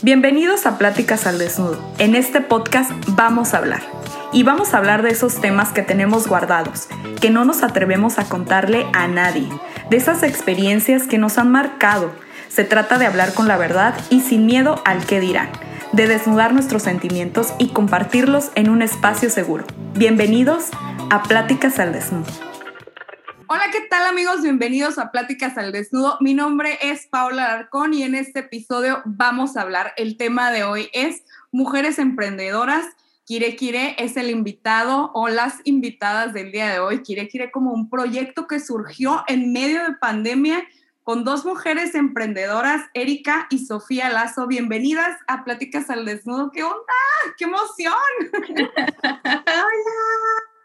Bienvenidos a Pláticas al Desnudo. En este podcast vamos a hablar. Y vamos a hablar de esos temas que tenemos guardados, que no nos atrevemos a contarle a nadie, de esas experiencias que nos han marcado. Se trata de hablar con la verdad y sin miedo al que dirán, de desnudar nuestros sentimientos y compartirlos en un espacio seguro. Bienvenidos a Pláticas al Desnudo. Hola, ¿qué tal amigos? Bienvenidos a Pláticas al Desnudo. Mi nombre es Paula Alarcón y en este episodio vamos a hablar, el tema de hoy es mujeres emprendedoras. Kire Kire es el invitado o las invitadas del día de hoy. Kire Kire como un proyecto que surgió en medio de pandemia con dos mujeres emprendedoras, Erika y Sofía Lazo. Bienvenidas a Pláticas al Desnudo. ¿Qué onda? ¡Qué emoción! Hola.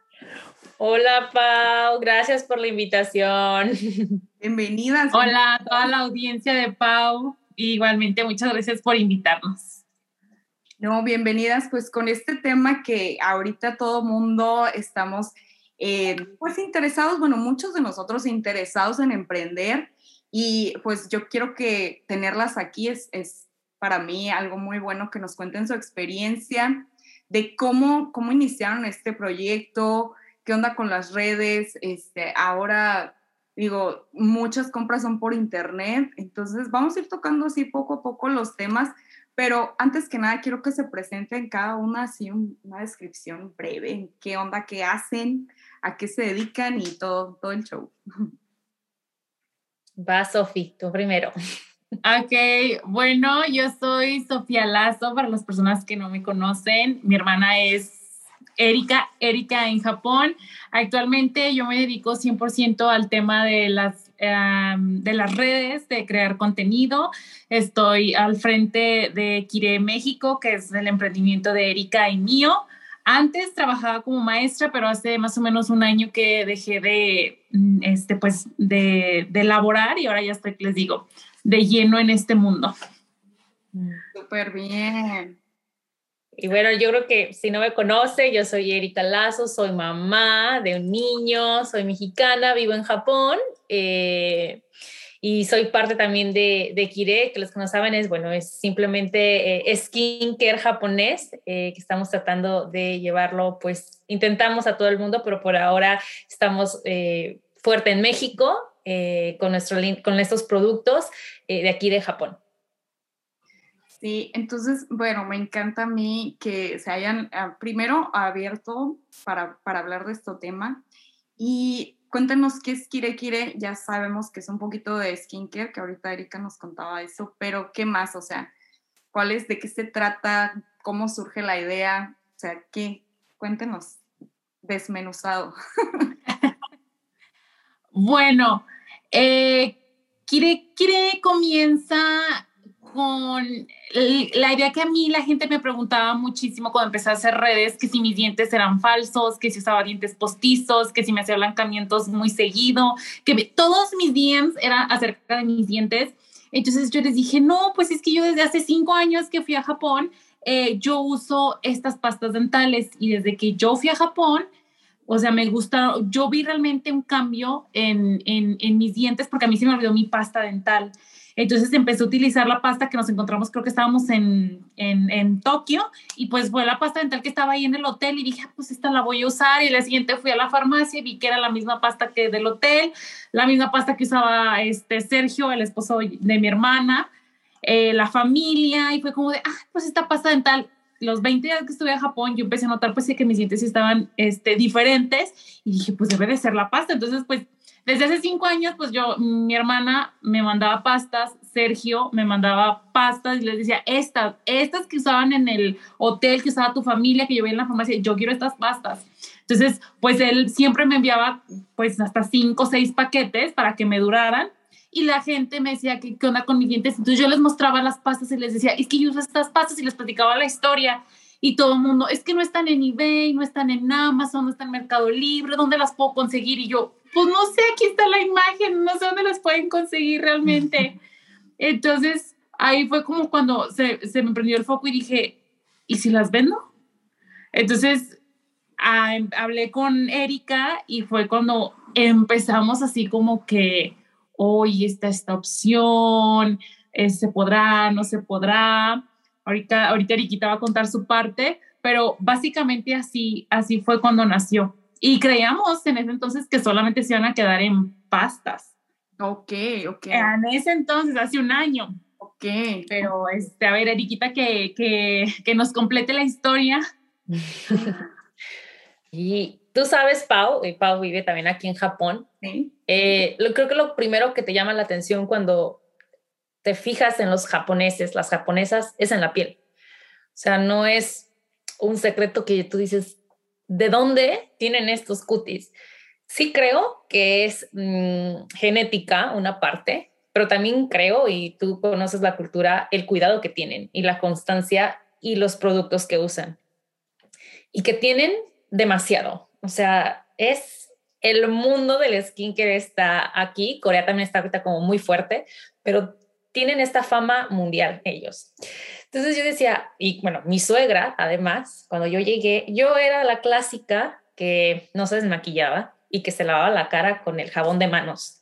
Hola, Pau, gracias por la invitación. Bienvenidas. Hola a toda la audiencia de Pau. Igualmente, muchas gracias por invitarnos. No, bienvenidas, pues con este tema que ahorita todo mundo estamos eh, pues interesados, bueno, muchos de nosotros interesados en emprender y pues yo quiero que tenerlas aquí es, es para mí algo muy bueno que nos cuenten su experiencia de cómo, cómo iniciaron este proyecto, qué onda con las redes, este, ahora digo, muchas compras son por internet, entonces vamos a ir tocando así poco a poco los temas, pero antes que nada quiero que se presenten cada una así una descripción breve, qué onda, qué hacen, a qué se dedican y todo, todo el show. Va, Sofi, tú primero. Ok, bueno, yo soy Sofía Lazo, para las personas que no me conocen, mi hermana es Erika, Erika en Japón. Actualmente yo me dedico 100% al tema de las, de las redes, de crear contenido. Estoy al frente de Kire México, que es el emprendimiento de Erika y mío. Antes trabajaba como maestra, pero hace más o menos un año que dejé de, mm, este, pues, de, de laborar y ahora ya estoy, les digo, de lleno en este mundo. Súper bien. Y bueno, yo creo que si no me conoce, yo soy Erika Lazo, soy mamá de un niño, soy mexicana, vivo en Japón eh, y soy parte también de, de, Kire, que los que no saben es, bueno, es simplemente eh, skincare japonés, eh, que estamos tratando de llevarlo, pues intentamos a todo el mundo, pero por ahora estamos fuerte en México con, nuestro, con estos productos de aquí de Japón. Sí, entonces, bueno, me encanta a mí que se hayan uh, primero abierto para, para, hablar de este tema y cuéntenos qué es Kire Kire, ya sabemos que es un poquito de skincare, que ahorita Erika nos contaba eso, pero ¿qué más? O sea, ¿cuál es, de qué se trata, cómo surge la idea? O sea, ¿qué? Cuéntenos, desmenuzado. bueno, eh, Kire Kire comienza con la idea que a mí la gente me preguntaba muchísimo cuando empecé a hacer redes, que si mis dientes eran falsos, que si usaba dientes postizos, que si me hacía blancamientos muy seguido, que todos mis DMs eran acerca de mis dientes. Entonces yo les dije, no, pues es que yo desde hace cinco años que fui a Japón, eh, yo uso estas pastas dentales y desde que yo fui a Japón, o sea, me gusta, yo vi realmente un cambio en, en, en mis dientes porque a mí se me olvidó mi pasta dental. Entonces empecé a utilizar la pasta que nos encontramos, creo que estábamos en, en, Tokio, y pues fue la pasta dental que estaba ahí en el hotel y dije, ah, pues esta la voy a usar. Y la siguiente fui a la farmacia y vi que era la misma pasta que del hotel, la misma pasta que usaba este Sergio, el esposo de mi hermana, eh, la familia, y fue como de, ah, pues esta pasta dental los 20 días que estuve en Japón, yo empecé a notar pues que mis dientes estaban este, diferentes y dije, pues debe de ser la pasta. Entonces, pues desde hace cinco años, pues yo, mi hermana me mandaba pastas, Sergio me mandaba pastas y les decía, estas, estas que usaban en el hotel, que usaba tu familia, que yo veía en la farmacia, yo quiero estas pastas. Entonces, pues él siempre me enviaba pues hasta cinco o seis paquetes para que me duraran y la gente me decía, ¿qué, ¿qué, onda con mis dientes? Entonces yo les mostraba las pastas y les decía, es que yo uso estas pastas y les platicaba la historia y todo el mundo, es que no están en eBay, no están en Amazon, no están en Mercado Libre, ¿dónde las puedo conseguir? Y yo, pues no sé, aquí está la imagen, no sé dónde las pueden conseguir realmente. Entonces, ahí fue como cuando se, se me prendió el foco y dije, ¿y si las vendo? Entonces, hablé con Erika y fue cuando empezamos así como que, hoy está esta opción, eh, se podrá, no se podrá. Ahorita, ahorita Eriquita va a contar su parte, pero básicamente así, así fue cuando nació. Y creíamos en ese entonces que solamente se iban a quedar en pastas. Ok, ok. En ese entonces, hace un año. Ok. Pero, este, a ver, Eriquita, que, que, que nos complete la historia. y tú sabes, Pau, y Pau vive también aquí en Japón. Sí. Eh, lo, creo que lo primero que te llama la atención cuando te fijas en los japoneses, las japonesas, es en la piel. O sea, no es un secreto que tú dices, ¿de dónde tienen estos cutis? Sí creo que es mmm, genética una parte, pero también creo, y tú conoces la cultura, el cuidado que tienen y la constancia y los productos que usan. Y que tienen demasiado. O sea, es el mundo del skincare está aquí. Corea también está ahorita como muy fuerte, pero tienen esta fama mundial ellos. Entonces yo decía, y bueno, mi suegra, además, cuando yo llegué, yo era la clásica que no se desmaquillaba y que se lavaba la cara con el jabón de manos.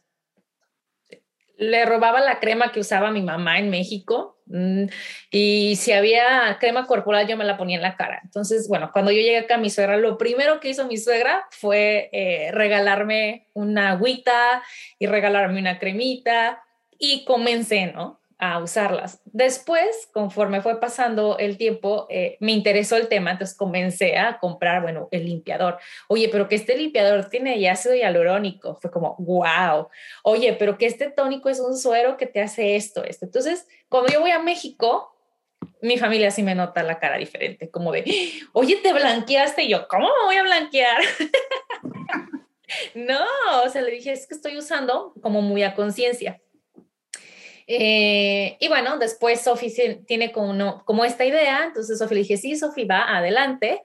Le robaba la crema que usaba mi mamá en México mm, y si había crema corporal yo me la ponía en la cara. Entonces, bueno, cuando yo llegué acá, mi suegra, lo primero que hizo mi suegra fue eh, regalarme una agüita y regalarme una cremita y comencé, ¿no? A usarlas. Después, conforme fue pasando el tiempo, eh, me interesó el tema, entonces comencé a comprar, bueno, el limpiador. Oye, pero que este limpiador tiene ácido hialurónico. Fue como, wow. Oye, pero que este tónico es un suero que te hace esto, esto. Entonces, cuando yo voy a México, mi familia sí me nota la cara diferente, como de, oye, te blanqueaste. Y yo, ¿cómo me voy a blanquear? no, o sea, le dije, es que estoy usando como muy a conciencia. Eh, y bueno, después Sofi tiene como, como esta idea, entonces Sofi le dije, sí, Sofi, va adelante.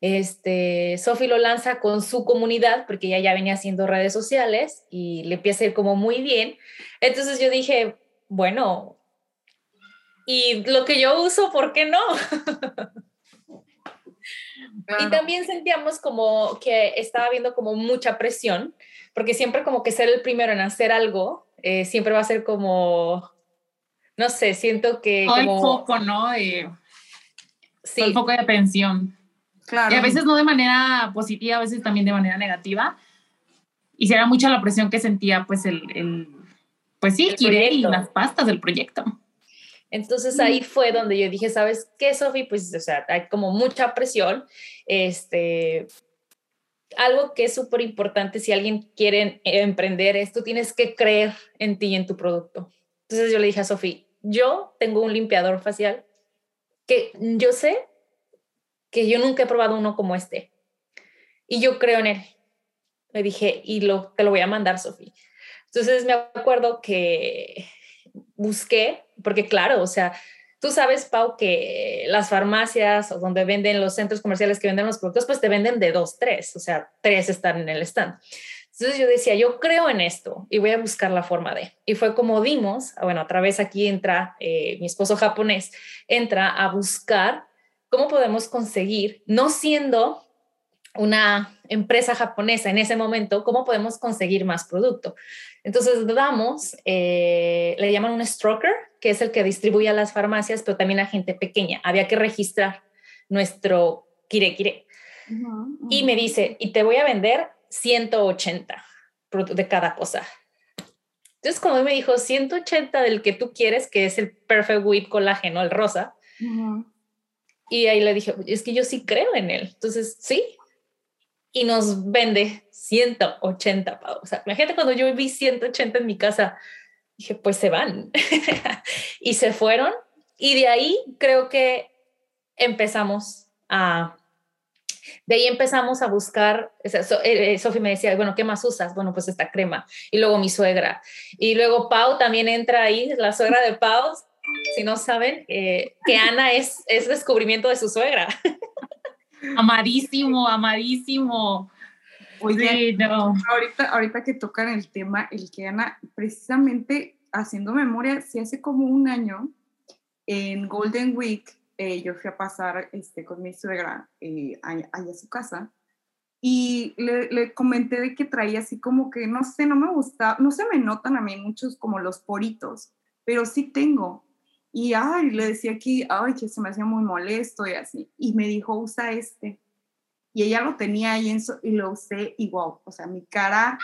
Este, Sofi lo lanza con su comunidad porque ella ya venía haciendo redes sociales y le empieza a ir como muy bien. Entonces yo dije, bueno, y lo que yo uso, ¿por qué no? Y también sentíamos como que estaba habiendo como mucha presión, porque siempre como que ser el primero en hacer algo eh, siempre va a ser como, no sé, siento que... Todo como, el foco, ¿no? sí. el foco de atención. Claro. Y a veces no de manera positiva, a veces también de manera negativa. Y si era mucha la presión que sentía, pues el, el pues sí, Kire y las pastas del proyecto. Entonces ahí fue donde yo dije, ¿sabes qué, Sofi? Pues, o sea, hay como mucha presión, este, algo que es súper importante si alguien quiere emprender es, tú tienes que creer en ti y en tu producto. Entonces yo le dije a Sofía, yo tengo un limpiador facial que yo sé que yo nunca he probado uno como este. Y yo creo en él. Le dije, y lo, te lo voy a mandar, Sofía. Entonces me acuerdo que busqué, porque claro, o sea, Tú sabes, Pau, que las farmacias o donde venden los centros comerciales que venden los productos, pues te venden de dos, tres, o sea, tres están en el stand. Entonces yo decía, yo creo en esto y voy a buscar la forma de. Y fue como dimos, bueno, a través aquí entra eh, mi esposo japonés, entra a buscar cómo podemos conseguir, no siendo una empresa japonesa en ese momento, cómo podemos conseguir más producto. Entonces damos, eh, le llaman un stroker, que es el que distribuye a las farmacias, pero también a gente pequeña. Había que registrar nuestro kire kire. Y me dice, y te voy a vender 180 de cada cosa. Entonces, como me dijo, 180 del que tú quieres, que es el Perfect Whip colágeno, el rosa. Y ahí le dije, es que yo sí creo en él. Entonces, sí. Y nos vende 180 pavos. O sea, imagínate cuando yo vi 180 en mi casa, dije, pues se van. y se fueron. Y de ahí creo que empezamos a... De ahí empezamos a buscar, eh, eh, Sofía me decía, bueno, ¿qué más usas? Bueno, pues esta crema. Y luego mi suegra. Y luego Pau también entra ahí, la suegra de Pau. Si no saben, eh, que Ana es, es descubrimiento de su suegra. Amadísimo, amadísimo. Oye, no. ahorita, ahorita que tocan el tema, el que Ana, precisamente haciendo memoria, si hace como un año, en Golden Week, eh, yo fui a pasar este, con mi suegra eh, allá a su casa y le, le, comenté de que traía así como que, no sé, no me gusta, no se me notan a mí muchos como los poritos, pero sí tengo. y ay, le decía aquí, ay, que se me hacía muy molesto y así. Y me dijo, usa este. Y ella lo tenía ahí en y lo usé y o sea, mi cara,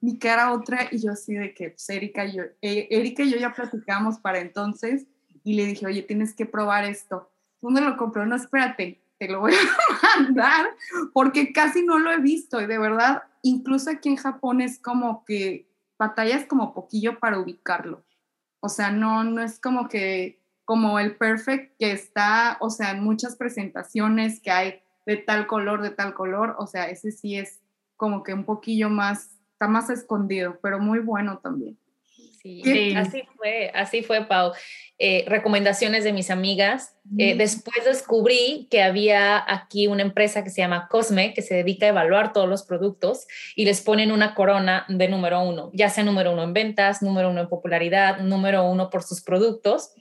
mi cara otra y yo así de que, pues Erika, yo, eh, Erika y yo ya platicamos para entonces y le dije, oye, tienes que probar esto. ¿Dónde lo compró? No, espérate, te lo voy a mandar porque casi no lo he visto y de verdad, incluso aquí en Japón es como que batallas como poquillo para ubicarlo. O sea, no, no es como que, como el perfect que está, o sea, en muchas presentaciones que hay de tal color, de tal color, o sea, ese sí es como que un poquillo más, está más escondido, pero muy bueno también. Sí, así fue, así fue, Pau. Eh, recomendaciones de mis amigas. Eh, después descubrí que había aquí una empresa que se llama Cosme, que se dedica a evaluar todos los productos y les ponen una corona de número uno, ya sea número uno en ventas, número uno en popularidad, número uno por sus productos.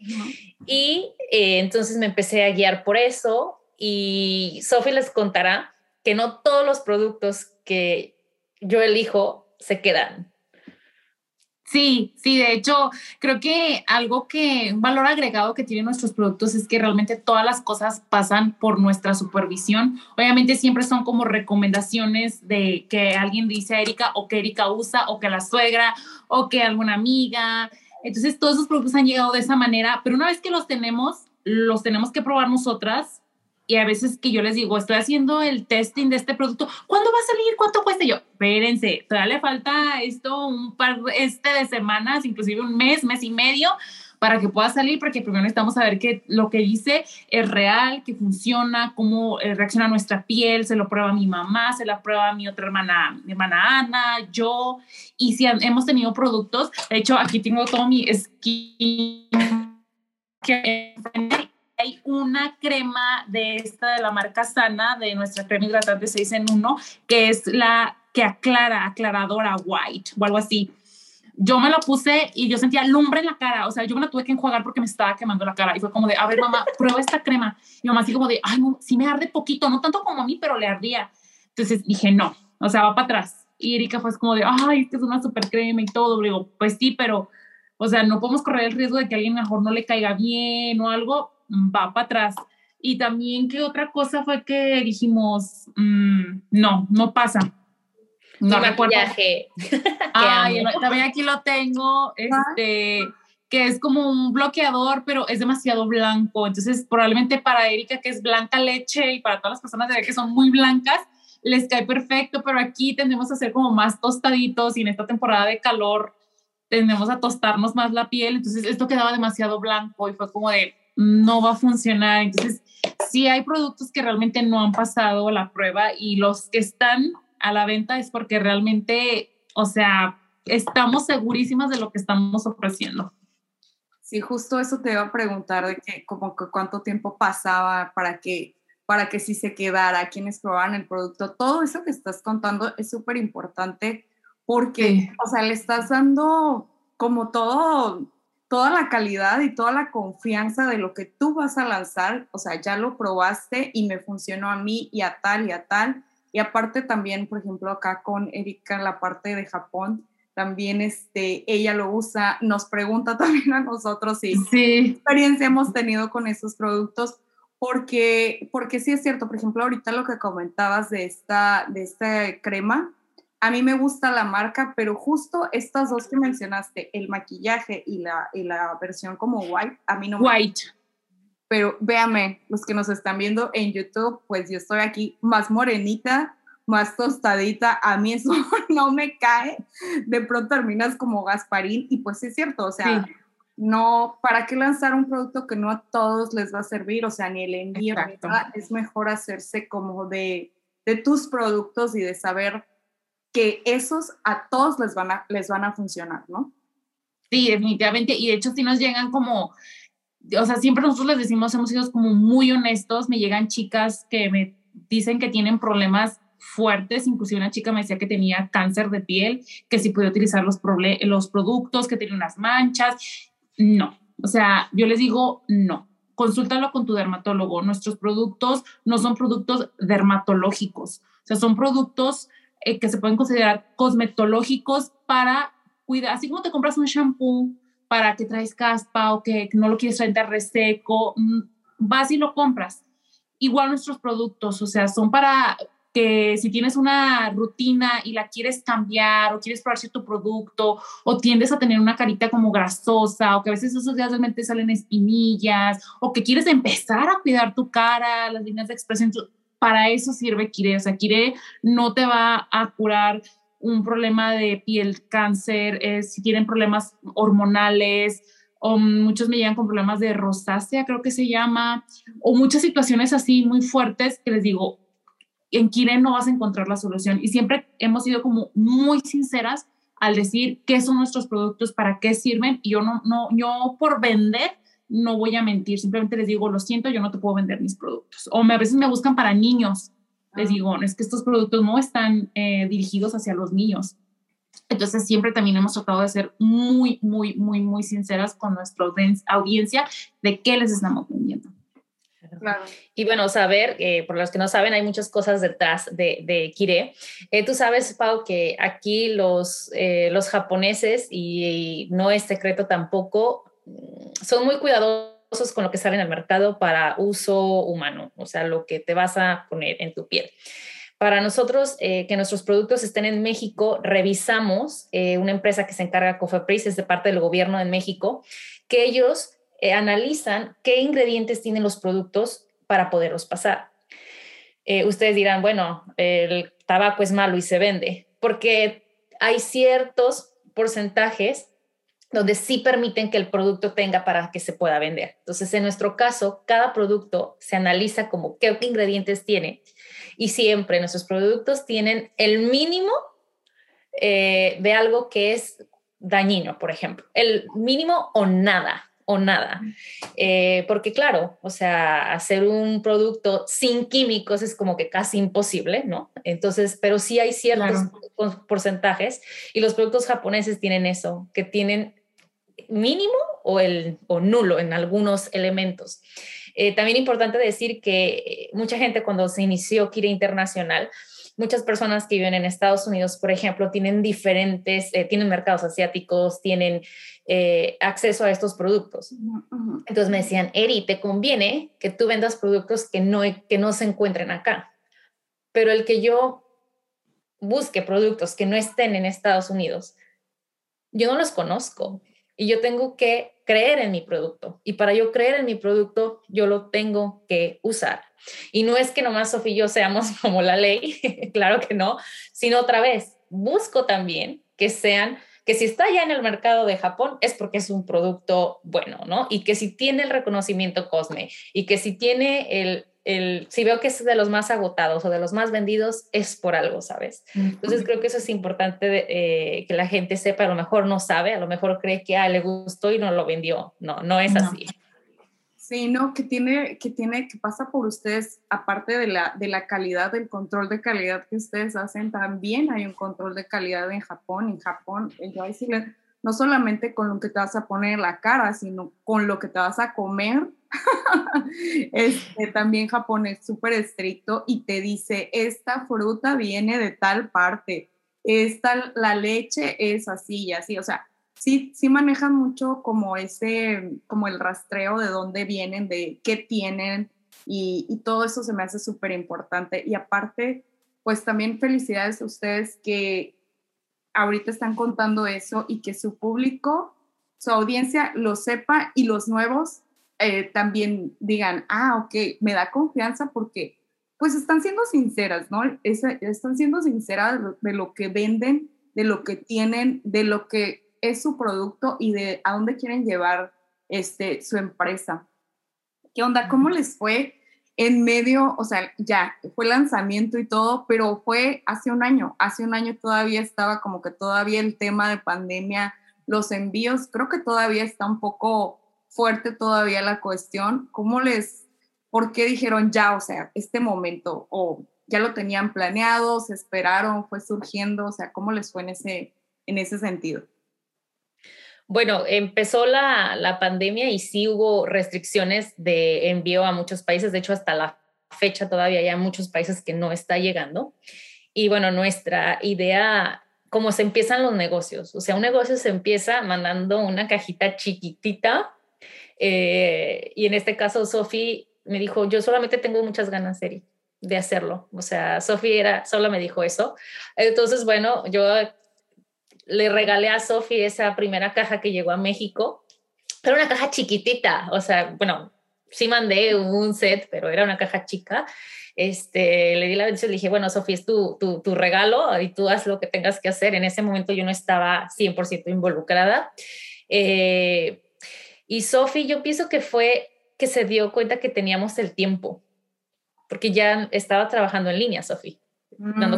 Y eh, entonces me empecé a guiar por eso y Sophie les contará que no todos los productos que yo elijo se quedan. Sí, sí, de hecho, creo que algo que, un valor agregado que tienen nuestros productos es que realmente todas las cosas pasan por nuestra supervisión. Obviamente siempre son como recomendaciones de que alguien dice a Erika o que Erika usa o que la suegra o que alguna amiga. Entonces todos esos productos han llegado de esa manera, pero una vez que los tenemos, los tenemos que probar nosotras y a veces que yo les digo, estoy haciendo el testing de este producto, ¿cuándo va a salir? ¿Cuánto cuesta? yo, espérense, todavía le falta esto un par este de semanas, inclusive un mes, mes y medio, para que pueda salir, porque primero necesitamos saber que lo que dice es real, que funciona, cómo eh, reacciona nuestra piel, se lo prueba mi mamá, se lo prueba mi otra hermana, mi hermana Ana, yo, y si hemos tenido productos, de hecho aquí tengo todo mi skin que hay una crema de esta de la marca Sana, de nuestra crema hidratante 6 en 1, que es la que aclara, aclaradora white o algo así. Yo me la puse y yo sentía lumbre en la cara, o sea, yo me la tuve que enjuagar porque me estaba quemando la cara y fue como de, a ver, mamá, prueba esta crema. Y mamá así como de, ay, no, sí me arde poquito, no tanto como a mí, pero le ardía. Entonces dije, no, o sea, va para atrás. Y Erika fue como de, ay, que es una super crema y todo. Le digo, pues sí, pero, o sea, no podemos correr el riesgo de que a alguien mejor no le caiga bien o algo va para atrás. Y también que otra cosa fue que dijimos, mm, no, no pasa. No maquillaje. Ay, también aquí lo tengo, este, que es como un bloqueador, pero es demasiado blanco. Entonces, probablemente para Erika, que es blanca leche, y para todas las personas de que son muy blancas, les cae perfecto, pero aquí tendemos a ser como más tostaditos y en esta temporada de calor tendemos a tostarnos más la piel. Entonces, esto quedaba demasiado blanco y fue como de, no va a funcionar. Entonces, sí hay productos que realmente no han pasado la prueba y los que están a la venta es porque realmente, o sea, estamos segurísimas de lo que estamos ofreciendo. Sí, justo eso te iba a preguntar de que como que cuánto tiempo pasaba para que para que si se quedara, quienes probaban el producto, todo eso que estás contando es súper importante porque, o sea, le estás dando como todo, toda la calidad y toda la confianza de lo que tú vas a lanzar, o sea, ya lo probaste y me funcionó a mí y a tal y a tal. Y aparte también, por ejemplo, acá con Erika en la parte de Japón, también este, ella lo usa, nos pregunta también a nosotros si sí. experiencia hemos tenido con esos productos, porque, porque sí es cierto, por ejemplo, ahorita lo que comentabas de esta, de esta crema, a mí me gusta la marca, pero justo estas dos que mencionaste, el maquillaje y la, y la versión como white, a mí no me White. Pero véame, los que nos están viendo en YouTube, pues yo estoy aquí más morenita, más tostadita, a mí eso no me cae. De pronto terminas como Gasparín y pues es cierto, o sea, no, ¿para qué lanzar un producto que no a todos les va a servir? O sea, ni el envío, es mejor hacerse como de, de tus productos y de saber que esos a todos les van a, les van a funcionar, ¿no? Sí, definitivamente. Y de hecho, si nos llegan como, o sea, siempre nosotros les decimos, hemos sido como muy honestos, me llegan chicas que me dicen que tienen problemas fuertes, inclusive una chica me decía que tenía cáncer de piel, que si podía utilizar los, los productos, que tenía unas manchas. No, o sea, yo les digo no. Consúltalo con tu dermatólogo. Nuestros productos no son productos dermatológicos, o sea, son productos eh, que se pueden considerar cosmetológicos para cuidar, así como te compras un shampoo para que traes caspa o que no lo quieres traer reseco, mm, vas y lo compras. Igual nuestros productos, o sea, son para que si tienes una rutina y la quieres cambiar o quieres probar cierto producto o tiendes a tener una carita como grasosa o que a veces esos días realmente salen espinillas o que quieres empezar a cuidar tu cara, las líneas de expresión, para eso sirve Kire. O sea, Kire no te va a curar un problema de piel, cáncer, si tienen problemas hormonales, o muchos me llegan con problemas de rosácea, creo que se llama, o muchas situaciones así muy fuertes que les digo, en Kire no vas a encontrar la solución. Y siempre hemos sido como muy sinceras al decir qué son nuestros productos, para qué sirven. Y yo no, no, yo por vender no voy a mentir, simplemente les digo, lo siento, yo no te puedo vender mis productos. O me, a veces me buscan para niños. Les ah. digo, es que estos productos no están eh, dirigidos hacia los niños. Entonces siempre también hemos tratado de ser muy, muy, muy, muy sinceras con nuestra audiencia de qué les estamos vendiendo. Y bueno, saber, eh, por los que no saben, hay muchas cosas detrás de, de Kire. Eh, tú sabes, Pau, que aquí los, eh, los japoneses, y, no es secreto tampoco, son muy cuidadosos con lo que sale en el mercado para uso humano, o sea, lo que te vas a poner en tu piel. Para nosotros, que nuestros productos estén en México, revisamos una empresa que se encarga, Cofepris, es de parte del gobierno de México, que ellos eh, analizan qué ingredientes tienen los productos para poderlos pasar. Eh, ustedes dirán, bueno, el tabaco es malo y se vende, porque hay ciertos porcentajes donde sí permiten que el producto tenga para que se pueda vender. Entonces, en nuestro caso, cada producto se analiza como qué ingredientes tiene y siempre nuestros productos tienen el mínimo eh, de algo que es dañino, por ejemplo, el mínimo o nada o nada. Eh, porque claro, o sea, hacer un producto sin químicos es como que casi imposible, ¿no? Entonces, pero sí hay ciertos porcentajes y los productos japoneses tienen eso, que tienen mínimo o, el, o nulo en algunos elementos. Eh, también importante decir que mucha gente cuando se inició Kira Internacional, muchas personas que viven en Estados Unidos, por ejemplo, tienen diferentes, eh, tienen mercados asiáticos, tienen eh, acceso a estos productos. Entonces me decían, Eri, te conviene que tú vendas productos que no, que no se encuentren acá, pero el que yo busque productos que no estén en Estados Unidos, yo no los conozco y yo tengo que creer en mi producto. Y para yo creer en mi producto, yo lo tengo que usar. Y no es que nomás Sofía y yo seamos como la ley, claro que no, sino otra vez, busco también que sean que si está ya en el mercado de Japón es porque es un producto bueno, ¿no? Y que si tiene el reconocimiento Cosme y que si tiene el, el, si veo que es de los más agotados o de los más vendidos, es por algo, ¿sabes? Entonces creo que eso es importante eh, que la gente sepa, a lo mejor no sabe, a lo mejor cree que ah, le gustó y no lo vendió. No, no es así. Sí, no, que tiene, que tiene, que pasa por ustedes, aparte de la, de la calidad, del control de calidad que ustedes hacen, también hay un control de calidad en Japón. En Japón, yo ahí sí no solamente con lo que te vas a poner en la cara, sino con lo que te vas a comer. este, también Japón es súper estricto y te dice, esta fruta viene de tal parte, esta, la leche es así y así, o sea, sí, sí manejan mucho como ese, como el rastreo de dónde vienen, de qué tienen y, y todo eso se me hace súper importante. Y aparte, pues también felicidades a ustedes que ahorita están contando eso y que su público, su audiencia lo sepa y los nuevos eh, también digan, ah, ok, me da confianza porque pues están siendo sinceras, ¿no? están siendo sinceras de lo que venden, de lo que tienen, de lo que es su producto y de a dónde quieren llevar este, su empresa. ¿Qué onda? ¿Cómo les fue en medio? O sea, ya fue lanzamiento y todo, pero fue hace un año. Hace un año todavía estaba como que todavía el tema de pandemia, los envíos, creo que todavía está un poco fuerte todavía la cuestión. ¿Cómo les, por qué dijeron ya, o sea, este momento? ¿O ya lo tenían planeado, se esperaron, fue surgiendo? O sea, ¿cómo les fue en ese, en ese sentido? Bueno, empezó la, pandemia y sí hubo restricciones de envío a muchos países. De hecho, hasta la fecha todavía hay muchos países que no está llegando. Y bueno, nuestra idea como se empiezan los negocios. O sea, un negocio se empieza mandando una cajita chiquitita. Eh, y en este caso, Sofi me dijo, yo solamente tengo muchas ganas, Eri, de hacerlo. O sea, Sofi era, solo me dijo eso. Entonces, bueno, yo le regalé a Sofi esa primera caja que llegó a México, pero una caja chiquitita. O sea, bueno, sí mandé un set, pero era una caja chica este, le di la bendición, le dije, bueno, Sofía, es tu, tu, tu, regalo y tú haz lo que tengas que hacer. En ese momento yo no estaba 100% involucrada. Eh, y Sofía, yo pienso que fue que se dio cuenta que teníamos el tiempo, porque ya estaba trabajando en línea, Sofía. Mm,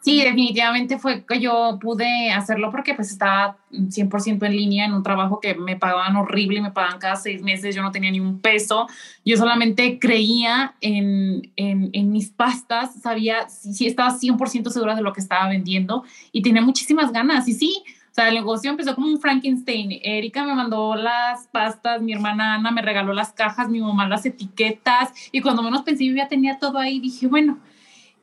sí, definitivamente fue que yo pude hacerlo porque pues estaba 100% en línea en un trabajo que me pagaban horrible, me pagaban cada seis meses, yo no tenía ni un peso, yo solamente creía en, en, en mis pastas, sabía, sí, sí estaba 100% segura de lo que estaba vendiendo y tenía muchísimas ganas. Y sí, o sea, el negocio empezó como un Frankenstein. Erika me mandó las pastas, mi hermana Ana me regaló las cajas, mi mamá las etiquetas y cuando menos pensé yo ya tenía todo ahí, dije, bueno,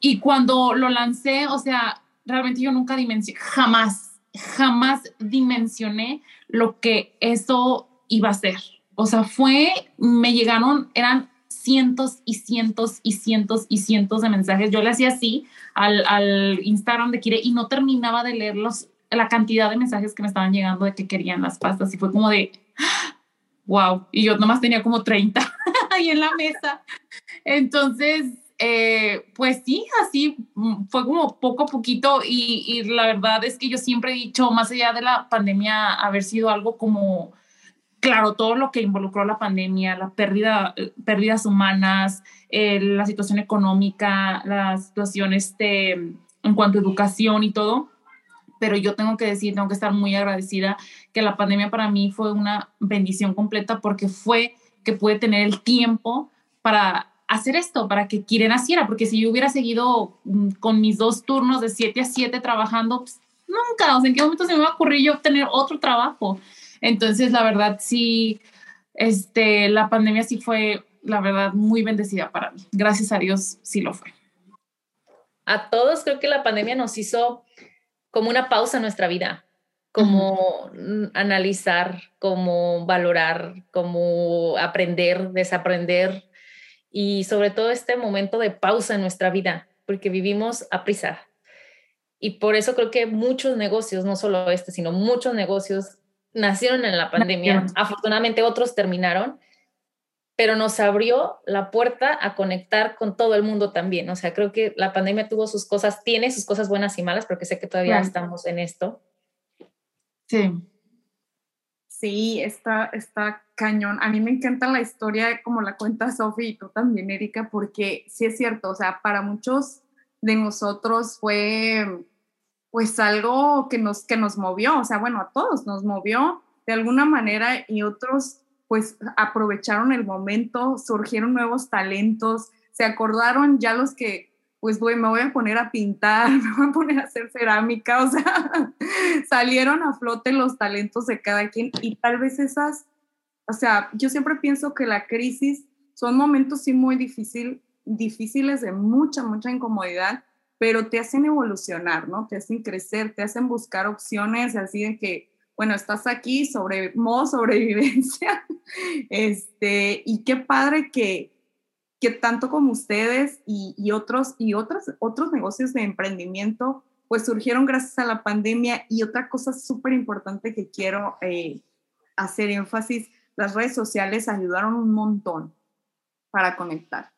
y cuando lo lancé, o sea, realmente yo nunca dimensioné, jamás, jamás dimensioné lo que eso iba a ser. O sea, fue, me llegaron, eran cientos y cientos y cientos y cientos de mensajes. Yo le hacía así al, al Instagram de Kire y no terminaba de leer los, la cantidad de mensajes que me estaban llegando de que querían las pastas y fue como de, wow, y yo nomás tenía como 30 ahí en la mesa. Entonces, eh, pues sí, así mm, fue como poco a poquito y, la verdad es que yo siempre he dicho, más allá de la pandemia, haber sido algo como, claro, todo lo que involucró la pandemia, la pérdida, eh, pérdidas humanas, eh, la situación económica, la situación este, en cuanto a educación y todo, pero yo tengo que decir, tengo que estar muy agradecida que la pandemia para mí fue una bendición completa porque fue que pude tener el tiempo para hacer esto para que Kire naciera, porque si yo hubiera seguido mm, con mis dos turnos de 7 a 7 trabajando, pues, nunca, o sea, en qué momento se me va a ocurrir yo tener otro trabajo. Entonces, la verdad, sí, este, la pandemia sí fue, la verdad, muy bendecida para mí. Gracias a Dios, sí lo fue. A todos creo que la pandemia nos hizo como una pausa en nuestra vida, como analizar, como valorar, como aprender, desaprender, y sobre todo este momento de pausa en nuestra vida, porque vivimos a prisa. Y por eso creo que muchos negocios, no solo este, sino muchos negocios nacieron en la pandemia. Afortunadamente otros terminaron, pero nos abrió la puerta a conectar con todo el mundo también. O sea, creo que la pandemia tuvo sus cosas, tiene sus cosas buenas y malas, porque sé que todavía estamos en esto. Sí. Sí, está, está cañón. A mí me encanta la historia como la cuenta Sofi y tú también, Erika, porque sí es cierto, o sea, para muchos de nosotros fue pues algo que nos, que nos movió, o sea, bueno, a todos nos movió de alguna manera y otros pues aprovecharon el momento, surgieron nuevos talentos, se acordaron ya los que pues voy, me voy a poner a pintar, me voy a poner a hacer cerámica, o sea, salieron a flote los talentos de cada quien y tal vez esas, o sea, yo siempre pienso que la crisis son momentos sí muy difícil, difíciles de mucha, mucha incomodidad, pero te hacen evolucionar, ¿no? Te hacen crecer, te hacen buscar opciones así de que, bueno, estás aquí sobre modo sobrevivencia, este, y qué padre que, que tanto como ustedes y, otros, y otros, otros negocios de emprendimiento, pues surgieron gracias a la pandemia. Y otra cosa súper importante que quiero eh, hacer énfasis, las redes sociales ayudaron un montón para conectar.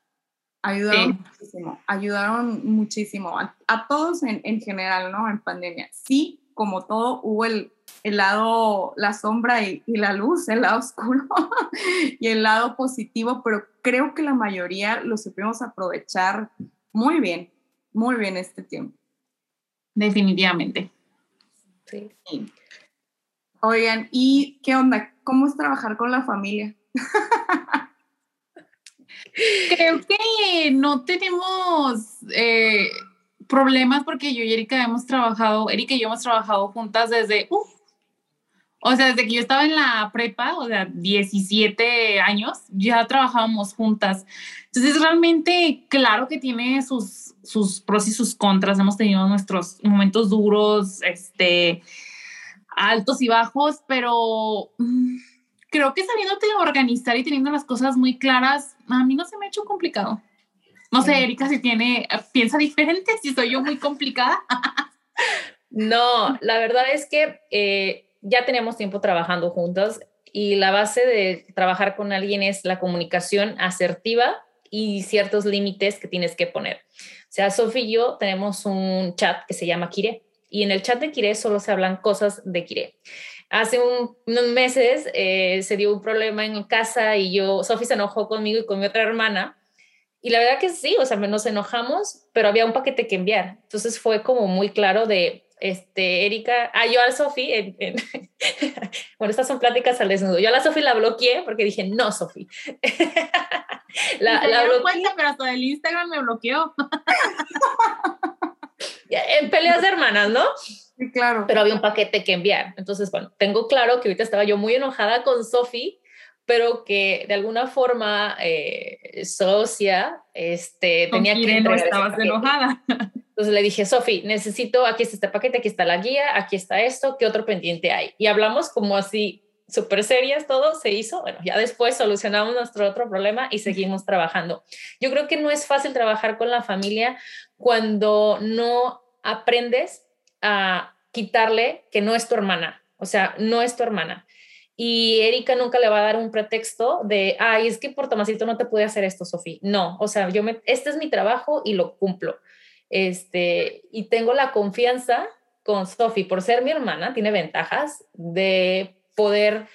Ayudaron muchísimo, ayudaron muchísimo a, todos en, en, general, ¿no? En pandemia. Sí, como todo, hubo el, el lado, la sombra y, la luz, el lado oscuro y el lado positivo, pero creo que la mayoría lo supimos aprovechar muy bien, muy bien este tiempo. Definitivamente. Sí. Oigan, ¿y qué onda? ¿Cómo es trabajar con la familia? Creo que no tenemos eh, problemas porque yo y Erika hemos trabajado, Erika y yo hemos trabajado juntas desde, O sea, desde que yo estaba en la prepa, o sea, 17 años, ya trabajábamos juntas. Entonces, realmente, claro que tiene sus, sus pros y sus contras. Hemos tenido nuestros momentos duros, este, altos y bajos, pero mm, creo que sabiéndote organizar y teniendo las cosas muy claras, a mí no se me ha hecho complicado. No sé, Erika, si tiene, piensa diferente, si soy yo muy complicada. no, la verdad es que eh, ya tenemos tiempo trabajando juntos y la base de trabajar con alguien es la comunicación asertiva y ciertos límites que tienes que poner. O sea, Sofía y yo tenemos un chat que se llama Kire y en el chat de Kire solo se hablan cosas de Kire. Hace unos meses eh, se dio un problema en casa y yo, Sofi se enojó conmigo y con mi otra hermana. Y la verdad que sí, o sea, nos enojamos, pero había un paquete que enviar. Entonces fue como muy claro de, este, Erika, ah, yo a Sofi, bueno, estas son pláticas al desnudo. Yo a la Sofi la bloqueé porque dije, no, Sofi. la, la bloqueé. pero hasta el Instagram me bloqueó. en peleas de hermanas, ¿no? Sí, claro. Pero había un paquete que enviar. Entonces, bueno, tengo claro que ahorita estaba yo muy enojada con Sofi, pero que de alguna forma eh, socia este, tenía que no estabas enojada. Entonces le dije, Sofi, necesito, aquí está este paquete, aquí está la guía, aquí está esto, ¿qué otro pendiente hay? Y hablamos como así, súper serias, todo se hizo. Bueno, ya después solucionamos nuestro otro problema y seguimos trabajando. Yo creo que no es fácil trabajar con la familia cuando no aprendes a quitarle que no es tu hermana, o sea, no es tu hermana. Y Erika nunca le va a dar un pretexto de, ay, es que por Tomasito no te pude hacer esto, Sofía. No, o sea, yo me, este es mi trabajo y lo cumplo. Este, y tengo la confianza con Sofía, por ser mi hermana, tiene ventajas de poder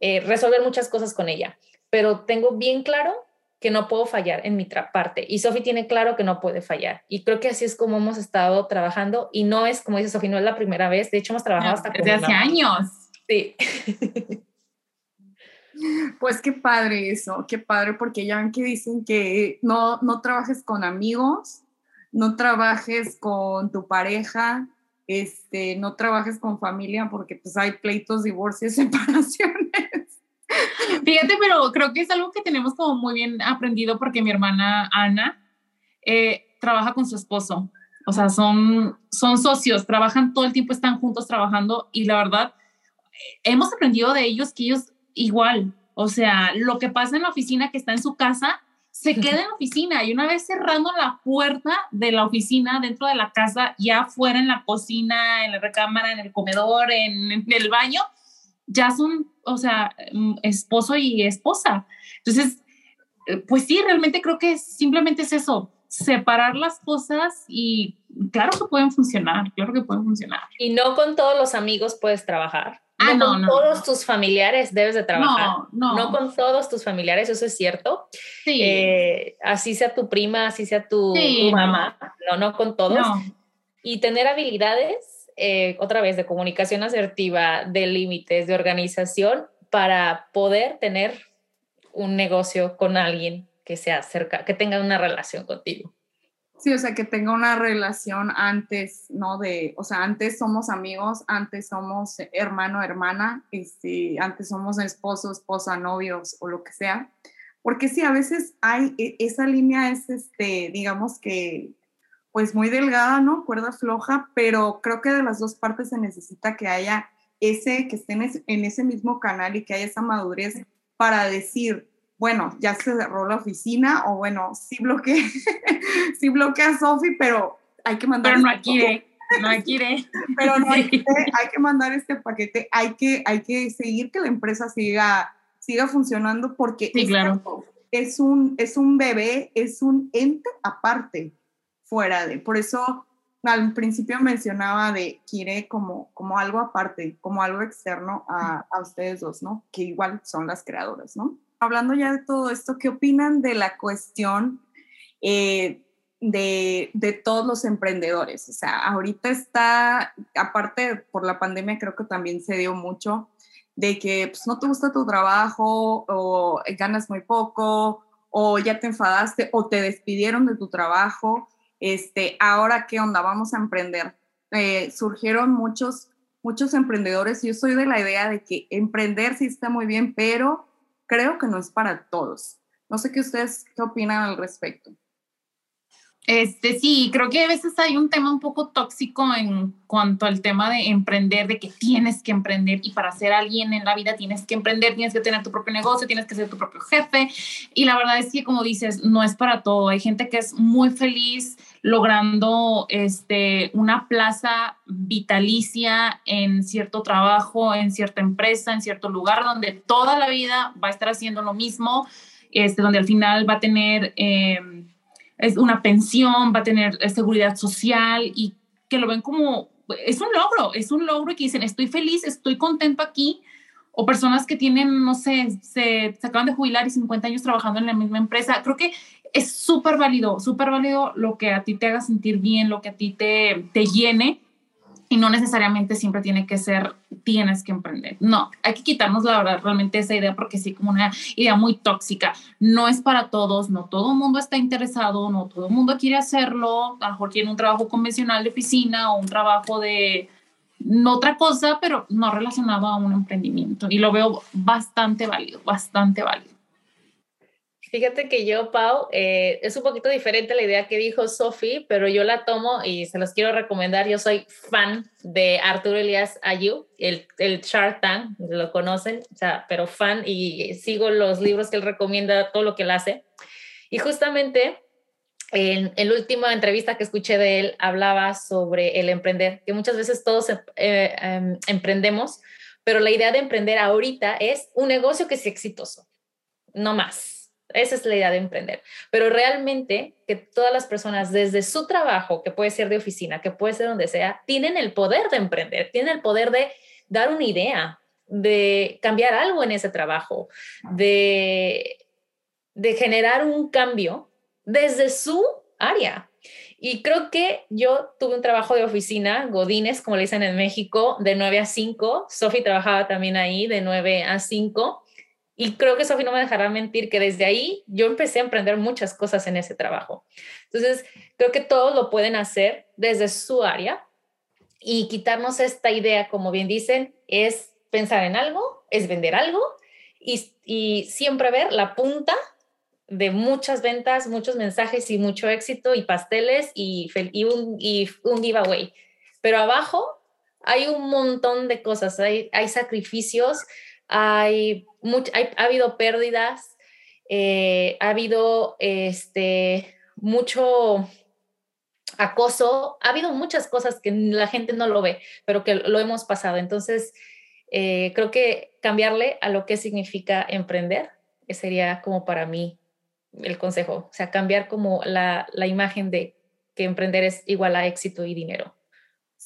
eh, resolver muchas cosas con ella, pero tengo bien claro que no puedo fallar en mi parte. Y Sofi tiene claro que no puede fallar. Y creo que así es como hemos estado trabajando. Y no es como dice Sofi, no es la primera vez, de hecho hemos trabajado hasta desde hace años. Sí. Pues qué padre eso, qué padre, porque ya ven que dicen que no, no trabajes con amigos, no trabajes con tu pareja, este, no trabajes con familia porque pues hay pleitos, divorcios, separaciones. Fíjate, pero creo que es algo que tenemos como muy bien aprendido porque mi hermana Ana eh, trabaja con su esposo. O sea, son, son socios, trabajan todo el tiempo, están juntos trabajando y la verdad, hemos aprendido de ellos que ellos igual, o sea, lo que pasa en la oficina que está en su casa, se queda en la oficina y una vez cerrando la puerta de la oficina dentro de la casa, ya fuera en la cocina, en la recámara, en el comedor, en, el baño, ya son, o sea, mm, esposo y esposa. Entonces, eh, pues sí, realmente creo que simplemente es eso, separar las cosas y claro que pueden funcionar, claro que pueden funcionar. Y no con todos los amigos puedes trabajar. Ah, no, con todos tus familiares debes de trabajar. No, no. No con todos tus familiares, eso es cierto. Sí. Eh, así sea tu prima, así sea tu, mamá. No, no con todos. Y tener habilidades eh, otra vez, de comunicación asertiva, de límites, de organización, para poder tener un negocio con alguien que sea cerca, que tenga una relación contigo. Sí, o sea, que tenga una relación antes, ¿no? De, o sea, antes somos amigos, antes somos hermano, hermana, este, antes somos esposo, esposa, novios o lo que sea. Porque sí, a veces hay, e, esa línea es, este, digamos que pues muy delgada, ¿no? Cuerda floja, pero creo que de las dos partes se necesita que haya ese, que estén en ese mismo canal y que haya esa madurez para decir, bueno, ya se cerró la oficina o bueno, sí bloquea, sí bloquea a Sofi, pero hay que mandar... Pero no este quiere, no quiere. Pero no hay, que, hay que mandar este paquete, hay que, hay que seguir que la empresa siga, siga funcionando porque sí, claro. es, un, es un bebé, es un ente aparte fuera de. Por eso al principio mencionaba de Kire como, como algo aparte, como algo externo a, a, ustedes dos, ¿no? Que igual son las creadoras, ¿no? Hablando ya de todo esto, ¿qué opinan de la cuestión eh, de, de, todos los emprendedores? O sea, ahorita está, aparte por la pandemia, creo que también se dio mucho de que pues, no te gusta tu trabajo o ganas muy poco o ya te enfadaste o te despidieron de tu trabajo este, ahora qué onda, vamos a emprender. Eh, surgieron muchos muchos emprendedores, yo soy de la idea de que emprender sí está muy bien, pero creo que no es para todos. No sé qué ustedes qué opinan al respecto. Este sí, creo que a veces hay un tema un poco tóxico en cuanto al tema de emprender, de que tienes que emprender y para ser alguien en la vida tienes que emprender, tienes que tener tu propio negocio, tienes que ser tu propio jefe. Y la verdad es que, como dices, no es para todo. Hay gente que es muy feliz logrando este, una plaza vitalicia en cierto trabajo, en cierta empresa, en cierto lugar donde toda la vida va a estar haciendo lo mismo, este, donde al final va a tener... Eh, es una pensión, va a tener eh, seguridad social y que lo ven como, es un logro, es un logro y que dicen, estoy feliz, estoy contento aquí. O personas que tienen, no sé, se, se acaban de jubilar y 50 años trabajando en la misma empresa. Creo que es súper válido, súper válido lo que a ti te haga sentir bien, lo que a ti te, te llene y no necesariamente siempre tiene que ser tienes que emprender. No, hay que quitarnos la verdad realmente esa idea porque sí como una idea muy tóxica. No es para todos, no todo el mundo está interesado, no todo el mundo quiere hacerlo. A lo mejor tiene un trabajo convencional de oficina o un trabajo de otra cosa, pero no relacionado a un emprendimiento. Y lo veo bastante válido, bastante válido. Fíjate que yo, Pau, eh, es un poquito diferente la idea que dijo Sophie, pero yo la tomo y se los quiero recomendar. Yo soy fan de Arturo Elias Ayu, el, el Shark Tank, lo conocen, o sea, pero fan y sigo los libros que él recomienda, todo lo que él hace. Y justamente en, en la última entrevista que escuché de él hablaba sobre el emprender, que muchas veces todos eh, em, emprendemos, pero la idea de emprender ahorita es un negocio que sea exitoso, no más esa es la idea de emprender. Pero realmente que todas las personas desde su trabajo, que puede ser de oficina, que puede ser donde sea, tienen el poder de emprender, tienen el poder de dar una idea, de cambiar algo en ese trabajo, de, de generar un cambio desde su área. Y creo que yo tuve un trabajo de oficina, Godines, como le dicen en México, de 9 a 5. Sofi trabajaba también ahí de 9 a 5 y creo que Sofi no me dejará mentir que desde ahí yo empecé a emprender muchas cosas en ese trabajo. Entonces, creo que todos lo pueden hacer desde su área y quitarnos esta idea, como bien dicen, es pensar en algo, es vender algo y, y siempre ver la punta de muchas ventas, muchos mensajes y mucho éxito y pasteles y, y, un, y un giveaway. Pero abajo hay un montón de cosas, hay, hay sacrificios, hay, ha habido pérdidas, eh, ha habido este, mucho acoso, ha habido muchas cosas que la gente no lo ve, pero que lo hemos pasado. Entonces, eh, creo que cambiarle a lo que significa emprender sería como para mí el consejo, o sea, cambiar como la, la imagen de que emprender es igual a éxito y dinero.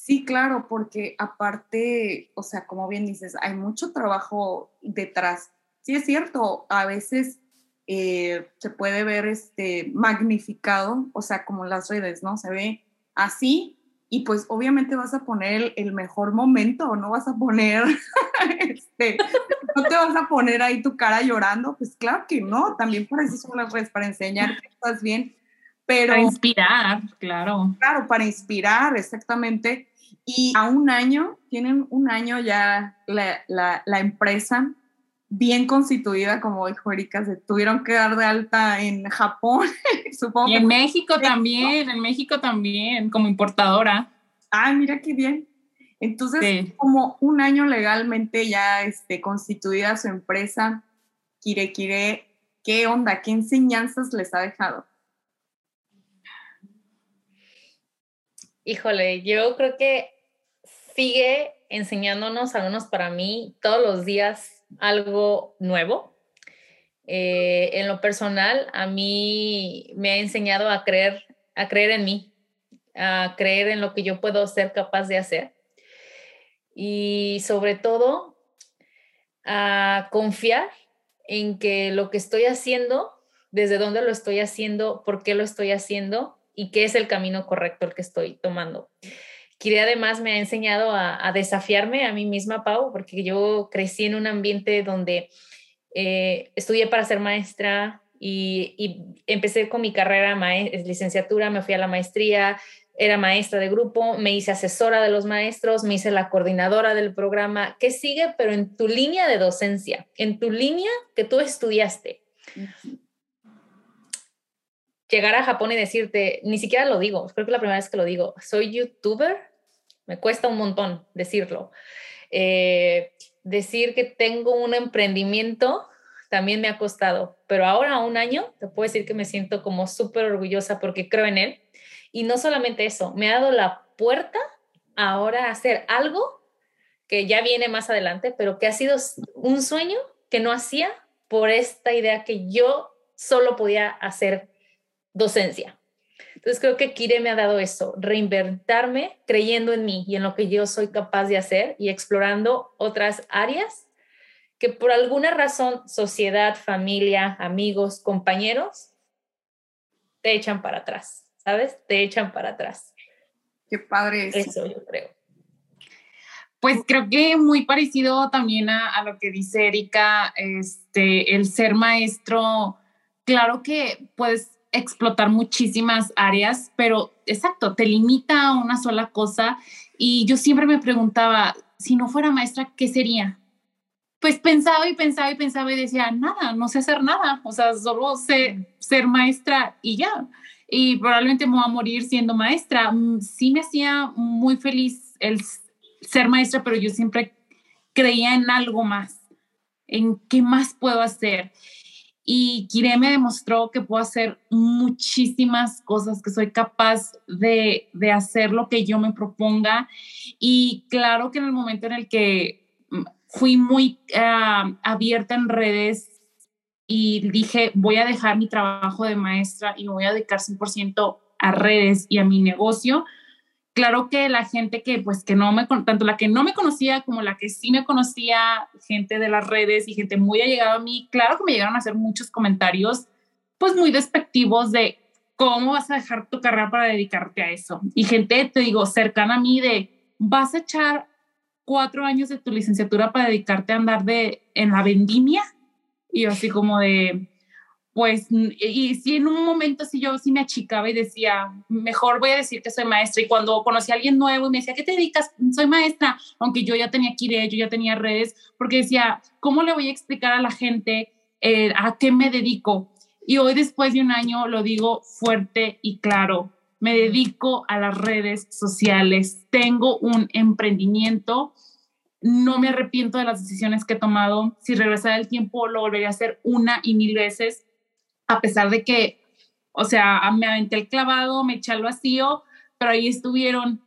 Sí, claro, porque aparte, o sea, como bien dices, hay mucho trabajo detrás. Sí es cierto, a veces eh, se puede ver este magnificado, o sea, como las redes, ¿no? Se ve así y pues obviamente vas a poner el, mejor momento, no vas a poner, este, no te vas a poner ahí tu cara llorando, pues claro que no, también para eso son las redes, para enseñar que estás bien, pero... Para inspirar, claro. Claro, para inspirar, exactamente. Y a un año, tienen un año ya la, la, la empresa bien constituida, como dijo Erika, se tuvieron que dar de alta en Japón, supongo. Y en México también, en México también, como importadora. Ah, mira qué bien. Entonces, como un año legalmente ya este, constituida su empresa, Kire Kire, ¿qué onda? ¿Qué enseñanzas les ha dejado? Híjole, yo creo que sigue enseñándonos, al menos para mí, todos los días algo nuevo. Eh, en lo personal, a mí me ha enseñado a creer, a creer en mí, a creer en lo que yo puedo ser capaz de hacer. Y sobre todo, a confiar en que lo que estoy haciendo, desde dónde lo estoy haciendo, por qué lo estoy haciendo, y qué es el camino correcto el que estoy tomando. Kiri además me ha enseñado a, desafiarme a mí misma, Pau, porque yo crecí en un ambiente donde eh, estudié para ser maestra y, empecé con mi carrera, licenciatura, me fui a la maestría, era maestra de grupo, me hice asesora de los maestros, me hice la coordinadora del programa, ¿qué sigue? Pero en tu línea de docencia, en tu línea que tú estudiaste. Llegar a Japón y decirte, ni siquiera lo digo, creo que la primera vez que lo digo, soy youtuber, me cuesta un montón decirlo. Eh, decir que tengo un emprendimiento también me ha costado, pero ahora a un año te puedo decir que me siento como súper orgullosa porque creo en él. Y no solamente eso, me ha dado la puerta ahora a hacer algo que ya viene más adelante, pero que ha sido un sueño que no hacía por esta idea que yo solo podía hacer docencia. Entonces creo que Kire me ha dado eso, reinventarme creyendo en mí y en lo que yo soy capaz de hacer y explorando otras áreas que por alguna razón sociedad, familia, amigos, compañeros te echan para atrás, ¿sabes? Te echan para atrás. Qué padre eso. Eso yo creo. Pues creo que muy parecido también a, a, lo que dice Erika, este, el ser maestro, claro que puedes explotar muchísimas áreas, pero exacto, te limita a una sola cosa. Y yo siempre me preguntaba, si no fuera maestra, ¿qué sería? Pues pensaba y pensaba y pensaba y decía, nada, no sé hacer nada, o sea, solo sé ser maestra y ya. Y probablemente me voy a morir siendo maestra. Mm, sí me hacía muy feliz el ser maestra, pero yo siempre creía en algo más, en qué más puedo hacer y Kire me demostró que puedo hacer muchísimas cosas, que soy capaz de, de, hacer lo que yo me proponga. Y claro que en el momento en el que mm, fui muy uh, abierta en redes y dije, voy a dejar mi trabajo de maestra y me voy a dedicar 100% a redes y a mi negocio, claro que la gente que pues que no me tanto la que no me conocía como la que sí me conocía gente de las redes y gente muy allegada a mí claro que me llegaron a hacer muchos comentarios pues muy despectivos de cómo vas a dejar tu carrera para dedicarte a eso. Y gente te digo cercana a mí de vas a echar cuatro años de tu licenciatura para dedicarte a andar de en la vendimia y así como de pues, y si en un momento sí yo sí me achicaba y decía, mejor voy a decir que soy maestra. Y cuando conocí a alguien nuevo y me decía, ¿qué te dedicas? Soy maestra, aunque yo ya tenía Kire, yo ya tenía redes, porque decía, ¿cómo le voy a explicar a la gente eh, a qué me dedico? Y hoy, después de un año, lo digo fuerte y claro, me dedico a las redes sociales, tengo un emprendimiento, no me arrepiento de las decisiones que he tomado, si regresara el tiempo lo volvería a hacer una y mil veces a pesar de que, o sea, me aventé el clavado, me eché al vacío, pero ahí estuvieron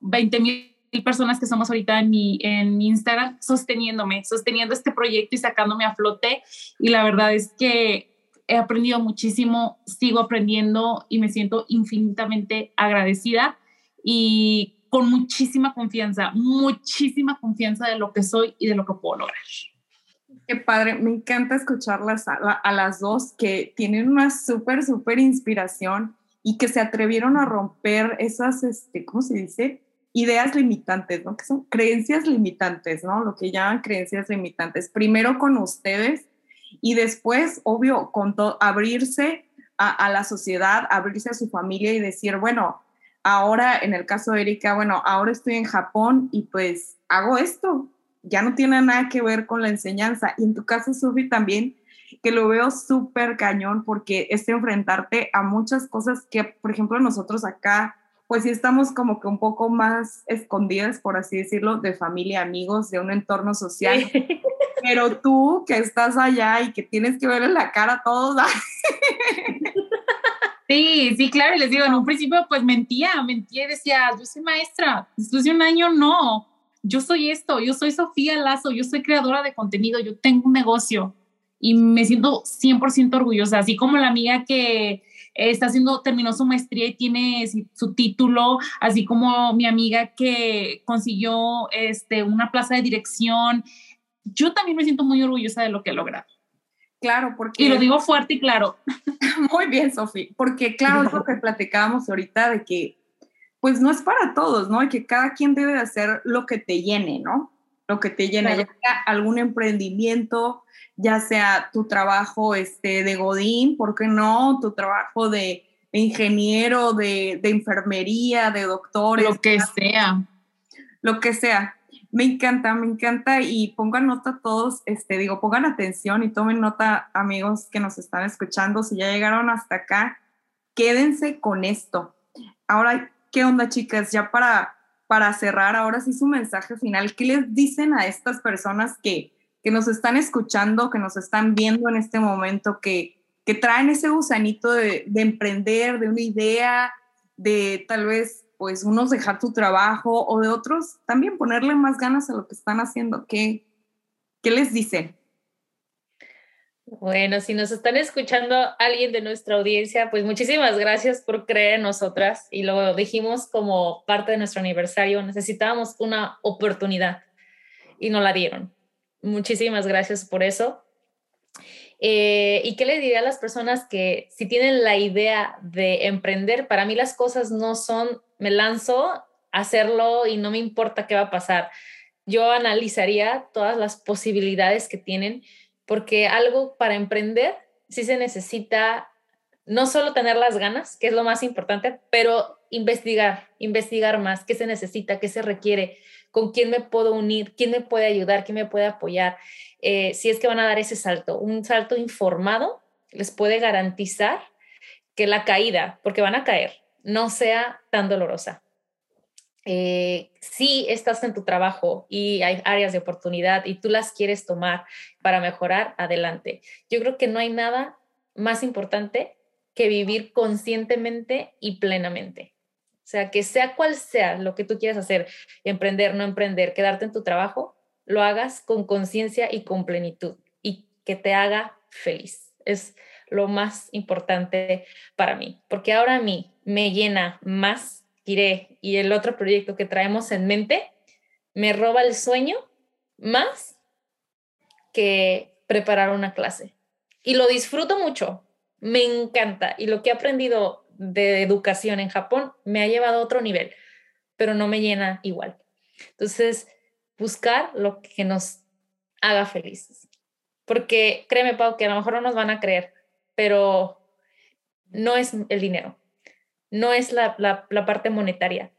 20 mil personas que somos ahorita en mi, en Instagram sosteniéndome, sosteniendo este proyecto y sacándome a flote. Y la verdad es que he aprendido muchísimo, sigo aprendiendo y me siento infinitamente agradecida y con muchísima confianza, muchísima confianza de lo que soy y de lo que puedo lograr. Qué padre, me encanta escucharlas a, las dos que tienen una súper, súper inspiración y que se atrevieron a romper esas, este, ¿cómo se dice? Ideas limitantes, ¿no? Que son creencias limitantes, ¿no? Lo que llaman creencias limitantes. Primero con ustedes y después, obvio, con abrirse a, a la sociedad, abrirse a su familia y decir, bueno, ahora en el caso de Erika, bueno, ahora estoy en Japón y pues hago esto, ya no tiene nada que ver con la enseñanza. Y en tu caso, Sufi, también, que lo veo súper cañón porque es enfrentarte a muchas cosas que, por ejemplo, nosotros acá, pues sí estamos como que un poco más escondidas, por así decirlo, de familia, amigos, de un entorno social. Pero tú que estás allá y que tienes que ver en la cara a todos. Sí, sí, claro, les digo, en un principio pues mentía, mentía y decía, yo soy maestra, después de un año no, yo soy esto, yo soy Sofía Lazo, yo soy creadora de contenido, yo tengo un negocio y me siento 100% orgullosa, así como la amiga que está haciendo, terminó su maestría y tiene su título, así como mi amiga que consiguió este, una plaza de dirección. Yo también me siento muy orgullosa de lo que he logrado. Claro, porque... Y lo digo fuerte y claro. Muy bien, Sofía, porque claro, es lo que platicábamos ahorita de que pues no es para todos, ¿no? Y que cada quien debe de hacer lo que te llene, ¿no? Lo que te llene, ya sea algún emprendimiento, ya sea tu trabajo este, de Godín, ¿por qué no? Tu trabajo de, ingeniero, de, de enfermería, de doctores. Lo que sea. Lo que sea. Me encanta, me encanta y pongan nota todos, este, digo, pongan atención y tomen nota, amigos que nos están escuchando, si ya llegaron hasta acá, quédense con esto. Ahora, ¿qué onda, chicas? Ya para, para cerrar, ahora sí su mensaje final, ¿qué les dicen a estas personas que, que nos están escuchando, que nos están viendo en este momento, que, que traen ese gusanito de, de emprender, de una idea, de tal vez pues unos dejar tu trabajo o de otros también ponerle más ganas a lo que están haciendo. ¿Qué, qué les dicen? Bueno, si nos están escuchando alguien de nuestra audiencia, pues muchísimas gracias por creer en nosotras y lo dijimos como parte de nuestro aniversario, necesitábamos una oportunidad y nos la dieron. Muchísimas gracias por eso. Eh, ¿Y qué le diría a las personas que si tienen la idea de emprender, para mí las cosas no son, me lanzo a hacerlo y no me importa qué va a pasar. Yo analizaría todas las posibilidades que tienen, porque algo para emprender sí se necesita no solo tener las ganas, que es lo más importante, pero investigar, investigar más, qué se necesita, qué se requiere, con quién me puedo unir, quién me puede ayudar, quién me puede apoyar. Eh, si es que van a dar ese salto, un salto informado les puede garantizar que la caída, porque van a caer, no sea tan dolorosa. Eh, si estás en tu trabajo y hay áreas de oportunidad y tú las quieres tomar para mejorar, adelante. Yo creo que no hay nada más importante que vivir conscientemente y plenamente. O sea, que sea cual sea lo que tú quieras hacer, emprender, no emprender, quedarte en tu trabajo, lo hagas con conciencia y con plenitud y que te haga feliz. Es lo más importante para mí, porque ahora a mí me llena más Y el otro proyecto que traemos en mente, me roba el sueño más que preparar una clase. Y lo disfruto mucho, me encanta y lo que he aprendido de educación en Japón me ha llevado a otro nivel, pero no me llena igual. Entonces, buscar lo que nos haga felices. Porque créeme, Pau, que a lo mejor no nos van a creer, pero no es el dinero, no es la, la, parte monetaria.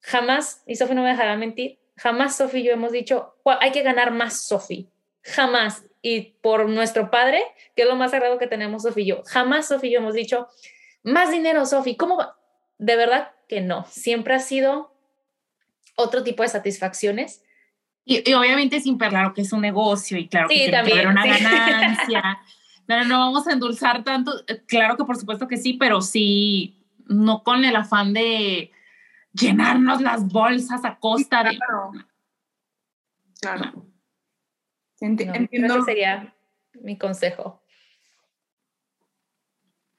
Jamás, y Sofi no me dejará mentir, jamás Sofi y yo hemos dicho, hay que ganar más Sofi. Jamás. Y por nuestro padre, que es lo más sagrado que tenemos Sofi y yo, jamás Sofi y yo hemos dicho, más dinero, Sofi, ¿cómo va? De verdad que no. Siempre ha sido otro tipo de satisfacciones. Y, obviamente sin perder que es un negocio y claro que también, una ganancia. No, no vamos a endulzar tanto. Claro que por supuesto que sí, pero sí, no con el afán de llenarnos las bolsas a costa de... Claro. Entiendo. sería mi consejo.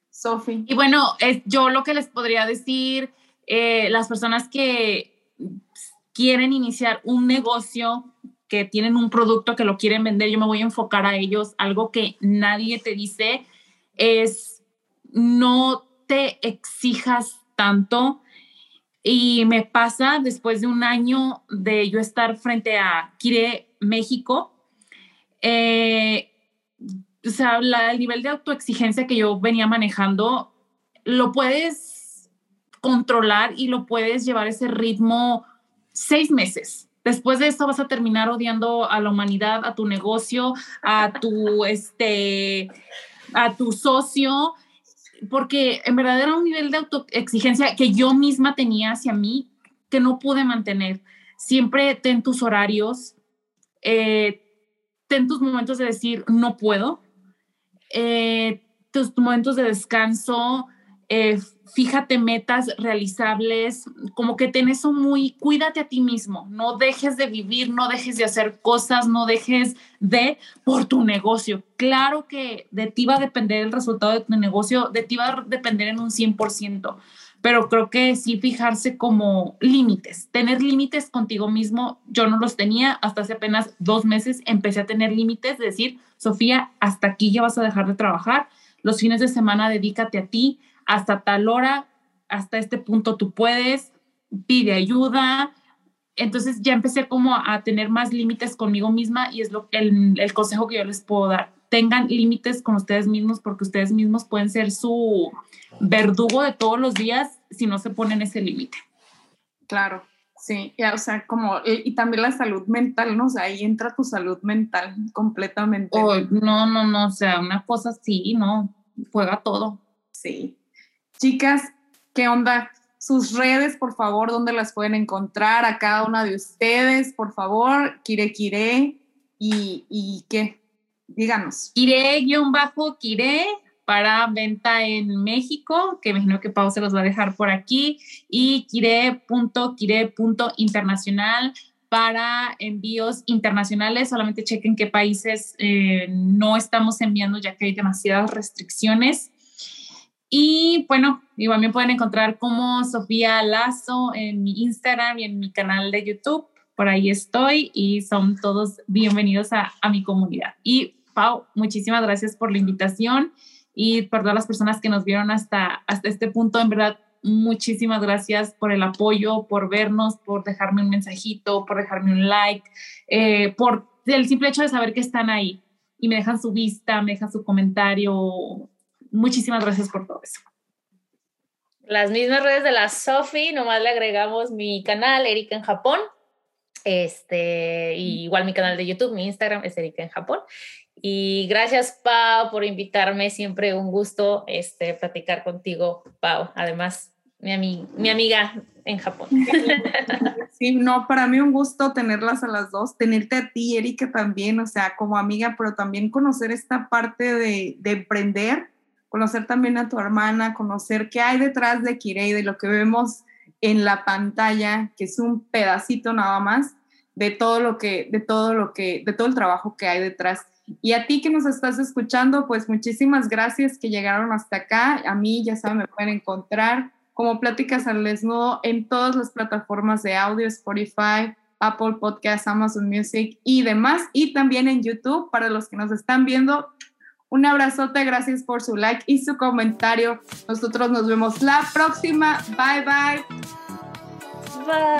Sofi. Y bueno, es, yo lo que les podría decir, eh, las personas que quieren iniciar un negocio, que tienen un producto que lo quieren vender, yo me voy a enfocar a ellos. Algo que nadie te dice es no te exijas tanto. Y me pasa después de un año de yo estar frente a Kire México, eh, o sea, el nivel de autoexigencia que yo venía manejando, lo puedes controlar y lo puedes llevar ese ritmo seis meses. Después de eso vas a terminar odiando a la humanidad, a tu negocio, a tu, este, a tu socio, porque en verdad era un nivel de autoexigencia que yo misma tenía hacia mí que no pude mantener. Siempre ten tus horarios, eh, ten tus momentos de decir no puedo, eh, tus momentos de descanso, eh, fíjate metas realizables, como que ten eso muy, cuídate a ti mismo, no dejes de vivir, no dejes de hacer cosas, no dejes de por tu negocio. Claro que de ti va a depender el resultado de tu negocio, de ti va a depender en un 100%, pero creo que sí fijarse como límites, tener límites contigo mismo. Yo no los tenía hasta hace apenas dos meses, empecé a tener límites, decir, Sofía, hasta aquí ya vas a dejar de trabajar, los fines de semana dedícate a ti, hasta tal hora, hasta este punto tú puedes, pide ayuda. Entonces ya empecé como a tener más límites conmigo misma y es lo, el, el consejo que yo les puedo dar. tengan límites con ustedes mismos porque ustedes mismos pueden ser su verdugo de todos los días si no se ponen ese límite. Claro, sí, o sea, como, y también la salud mental, ¿no? O sea, ahí entra tu salud mental completamente. Oh, no, no, no, o sea, una cosa así, no, juega todo. Sí. Chicas, ¿qué onda? Sus redes, por favor, ¿dónde las pueden encontrar? A cada una de ustedes, por favor, Kire Kire, y, y qué, díganos. Kire-Kire para venta en México, que imagino que Pau se los va a dejar por aquí, y kire.kire.internacional para envíos internacionales. Solamente chequen qué países eh, no estamos enviando ya que hay demasiadas restricciones. Y bueno, igual me pueden encontrar como Sofía Lazo en mi Instagram y en mi canal de YouTube. Por ahí estoy y son todos bienvenidos a, a mi comunidad. Y Pau, muchísimas gracias por la invitación y por todas las personas que nos vieron hasta, hasta este punto. En verdad, muchísimas gracias por el apoyo, por vernos, por dejarme un mensajito, por dejarme un like, eh, por el simple hecho de saber que están ahí y me dejan su vista, me dejan su comentario. Muchísimas gracias por todo eso. Las mismas redes de la Sofi, nomás le agregamos mi canal, Erika en Japón. Este, igual mi canal de YouTube, mi Instagram es Erika en Japón. Y gracias, Pau, por invitarme. Siempre un gusto este, platicar contigo, Pau. Además, mi, mi amiga en Japón. Sí, no, para mí un gusto tenerlas a las dos, tenerte a ti, Erika, también, o sea, como amiga, pero también conocer esta parte de, de emprender, conocer también a tu hermana, conocer qué hay detrás de Kirei, de lo que vemos en la pantalla, que es un pedacito nada más de todo lo que, de todo lo que, de todo el trabajo que hay detrás. Y a ti que nos estás escuchando, pues muchísimas gracias que llegaron hasta acá. A mí, ya saben, me pueden encontrar como Pláticas al Desnudo en todas las plataformas de audio, Spotify, Apple Podcasts, Amazon Music y demás. Y también en YouTube, para los que nos están viendo, un abrazote, gracias por su like y su comentario. Nosotros nos vemos la próxima. Bye bye. Bye.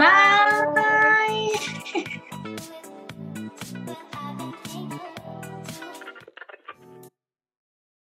bye.